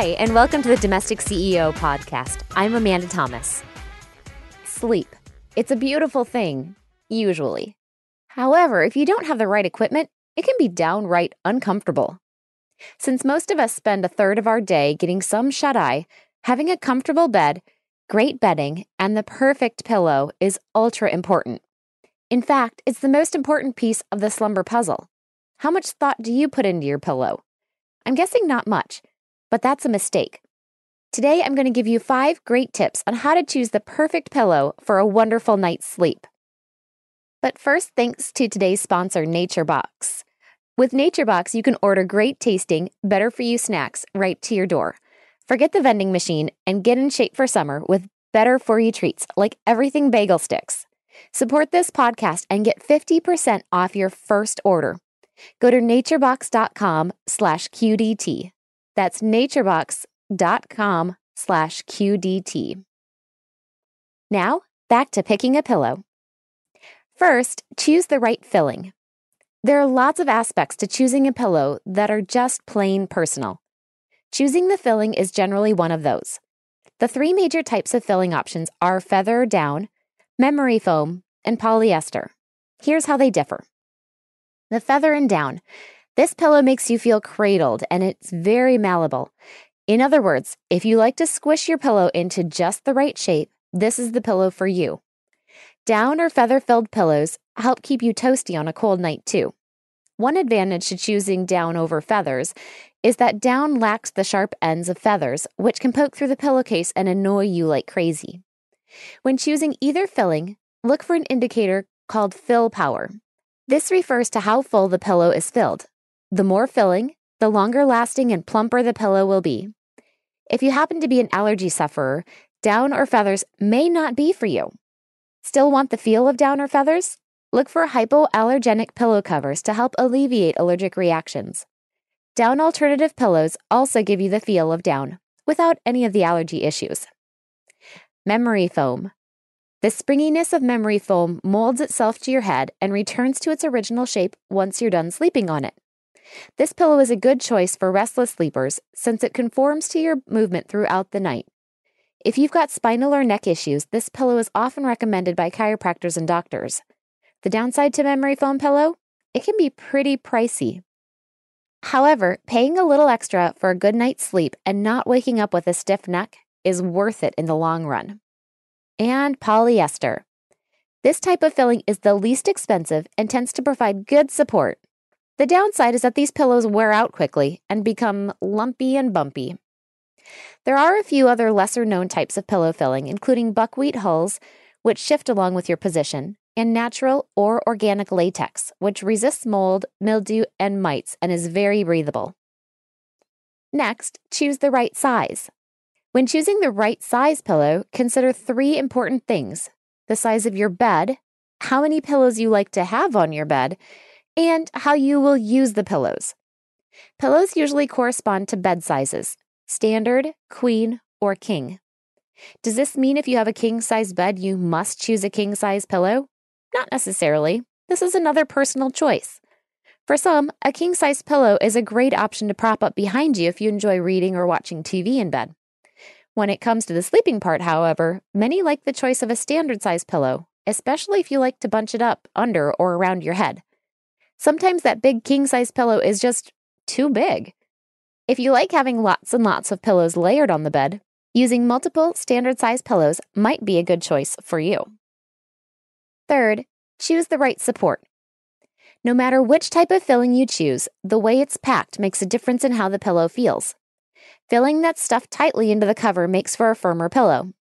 Hi, and welcome to the Domestic CEO podcast. I'm Amanda Thomas. Sleep. It's a beautiful thing, usually. However, if you don't have the right equipment, it can be downright uncomfortable. Since most of us spend a third of our day getting some shut eye, having a comfortable bed, great bedding, and the perfect pillow is ultra important. In fact, it's the most important piece of the slumber puzzle. How much thought do you put into your pillow? I'm guessing not much, but that's a mistake. Today, I'm going to give you five great tips on how to choose the perfect pillow for a wonderful night's sleep. But first, thanks to today's sponsor, NatureBox. With NatureBox, you can order great tasting, better for you snacks right to your door. Forget the vending machine and get in shape for summer with better for you treats like everything bagel sticks. Support this podcast and get 50% off your first order. Go to naturebox.com slash QDT. That's naturebox.com slash QDT. Now, back to picking a pillow. First, choose the right filling. There are lots of aspects to choosing a pillow that are just plain personal. Choosing the filling is generally one of those. The three major types of filling options are feather down, memory foam, and polyester. Here's how they differ. The feather and down. This pillow makes you feel cradled and it's very malleable. In other words, if you like to squish your pillow into just the right shape, this is the pillow for you. Down or feather filled pillows help keep you toasty on a cold night, too. One advantage to choosing down over feathers is that down lacks the sharp ends of feathers, which can poke through the pillowcase and annoy you like crazy. When choosing either filling, look for an indicator called fill power. This refers to how full the pillow is filled. The more filling, the longer lasting and plumper the pillow will be. If you happen to be an allergy sufferer, down or feathers may not be for you. Still want the feel of down or feathers? Look for hypoallergenic pillow covers to help alleviate allergic reactions. Down alternative pillows also give you the feel of down without any of the allergy issues. Memory foam. The springiness of memory foam molds itself to your head and returns to its original shape once you're done sleeping on it. This pillow is a good choice for restless sleepers since it conforms to your movement throughout the night. If you've got spinal or neck issues, this pillow is often recommended by chiropractors and doctors. The downside to memory foam pillow? It can be pretty pricey. However, paying a little extra for a good night's sleep and not waking up with a stiff neck is worth it in the long run. And polyester. This type of filling is the least expensive and tends to provide good support. The downside is that these pillows wear out quickly and become lumpy and bumpy. There are a few other lesser known types of pillow filling, including buckwheat hulls, which shift along with your position, and natural or organic latex, which resists mold, mildew, and mites and is very breathable. Next, choose the right size. When choosing the right size pillow, consider three important things the size of your bed, how many pillows you like to have on your bed, and how you will use the pillows. Pillows usually correspond to bed sizes standard, queen, or king. Does this mean if you have a king size bed, you must choose a king size pillow? Not necessarily. This is another personal choice. For some, a king size pillow is a great option to prop up behind you if you enjoy reading or watching TV in bed. When it comes to the sleeping part, however, many like the choice of a standard size pillow, especially if you like to bunch it up under or around your head. Sometimes that big king size pillow is just too big. If you like having lots and lots of pillows layered on the bed, using multiple standard size pillows might be a good choice for you. Third, choose the right support. No matter which type of filling you choose, the way it's packed makes a difference in how the pillow feels. Filling that's stuffed tightly into the cover makes for a firmer pillow.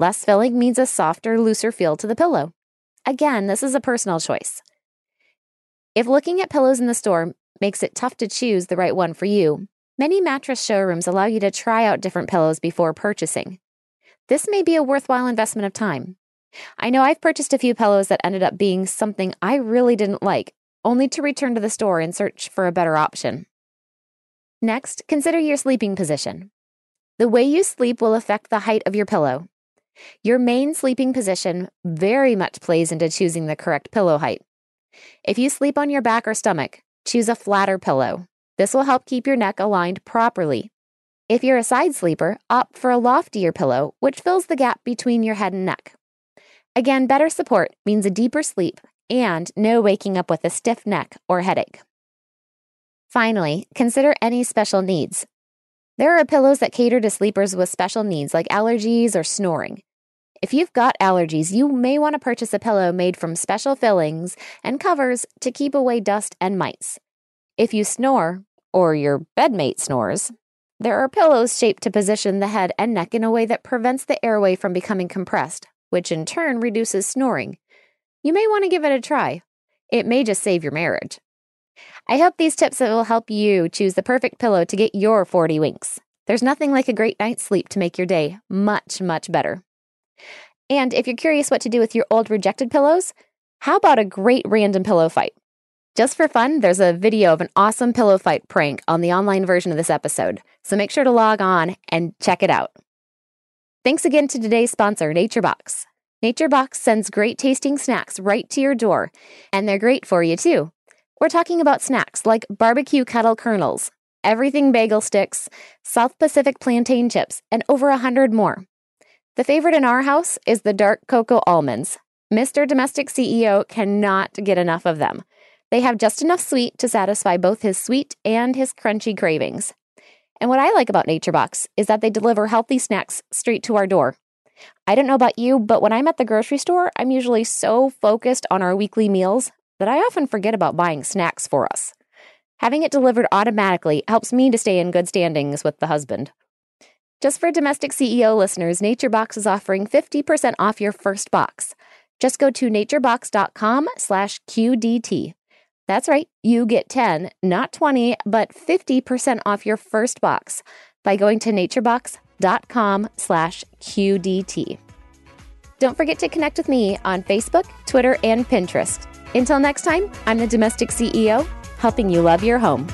Less filling means a softer, looser feel to the pillow. Again, this is a personal choice. If looking at pillows in the store makes it tough to choose the right one for you, Many mattress showrooms allow you to try out different pillows before purchasing. This may be a worthwhile investment of time. I know I've purchased a few pillows that ended up being something I really didn't like, only to return to the store and search for a better option. Next, consider your sleeping position. The way you sleep will affect the height of your pillow. Your main sleeping position very much plays into choosing the correct pillow height. If you sleep on your back or stomach, choose a flatter pillow. This will help keep your neck aligned properly. If you're a side sleeper, opt for a loftier pillow, which fills the gap between your head and neck. Again, better support means a deeper sleep and no waking up with a stiff neck or headache. Finally, consider any special needs. There are pillows that cater to sleepers with special needs like allergies or snoring. If you've got allergies, you may want to purchase a pillow made from special fillings and covers to keep away dust and mites. If you snore, or your bedmate snores, there are pillows shaped to position the head and neck in a way that prevents the airway from becoming compressed, which in turn reduces snoring. You may want to give it a try. It may just save your marriage. I hope these tips will help you choose the perfect pillow to get your 40 winks. There's nothing like a great night's sleep to make your day much, much better. And if you're curious what to do with your old rejected pillows, how about a great random pillow fight? Just for fun, there's a video of an awesome pillow fight prank on the online version of this episode, so make sure to log on and check it out. Thanks again to today's sponsor, NatureBox. NatureBox sends great tasting snacks right to your door, and they're great for you too. We're talking about snacks like barbecue kettle kernels, everything bagel sticks, South Pacific plantain chips, and over a hundred more. The favorite in our house is the dark cocoa almonds. Mr. Domestic CEO cannot get enough of them. They have just enough sweet to satisfy both his sweet and his crunchy cravings. And what I like about NatureBox is that they deliver healthy snacks straight to our door. I don't know about you, but when I'm at the grocery store, I'm usually so focused on our weekly meals that I often forget about buying snacks for us. Having it delivered automatically helps me to stay in good standings with the husband. Just for domestic CEO listeners, NatureBox is offering 50% off your first box. Just go to naturebox.com slash QDT. That's right, you get 10, not 20, but 50% off your first box by going to naturebox.com slash QDT. Don't forget to connect with me on Facebook, Twitter, and Pinterest. Until next time, I'm the domestic CEO, helping you love your home.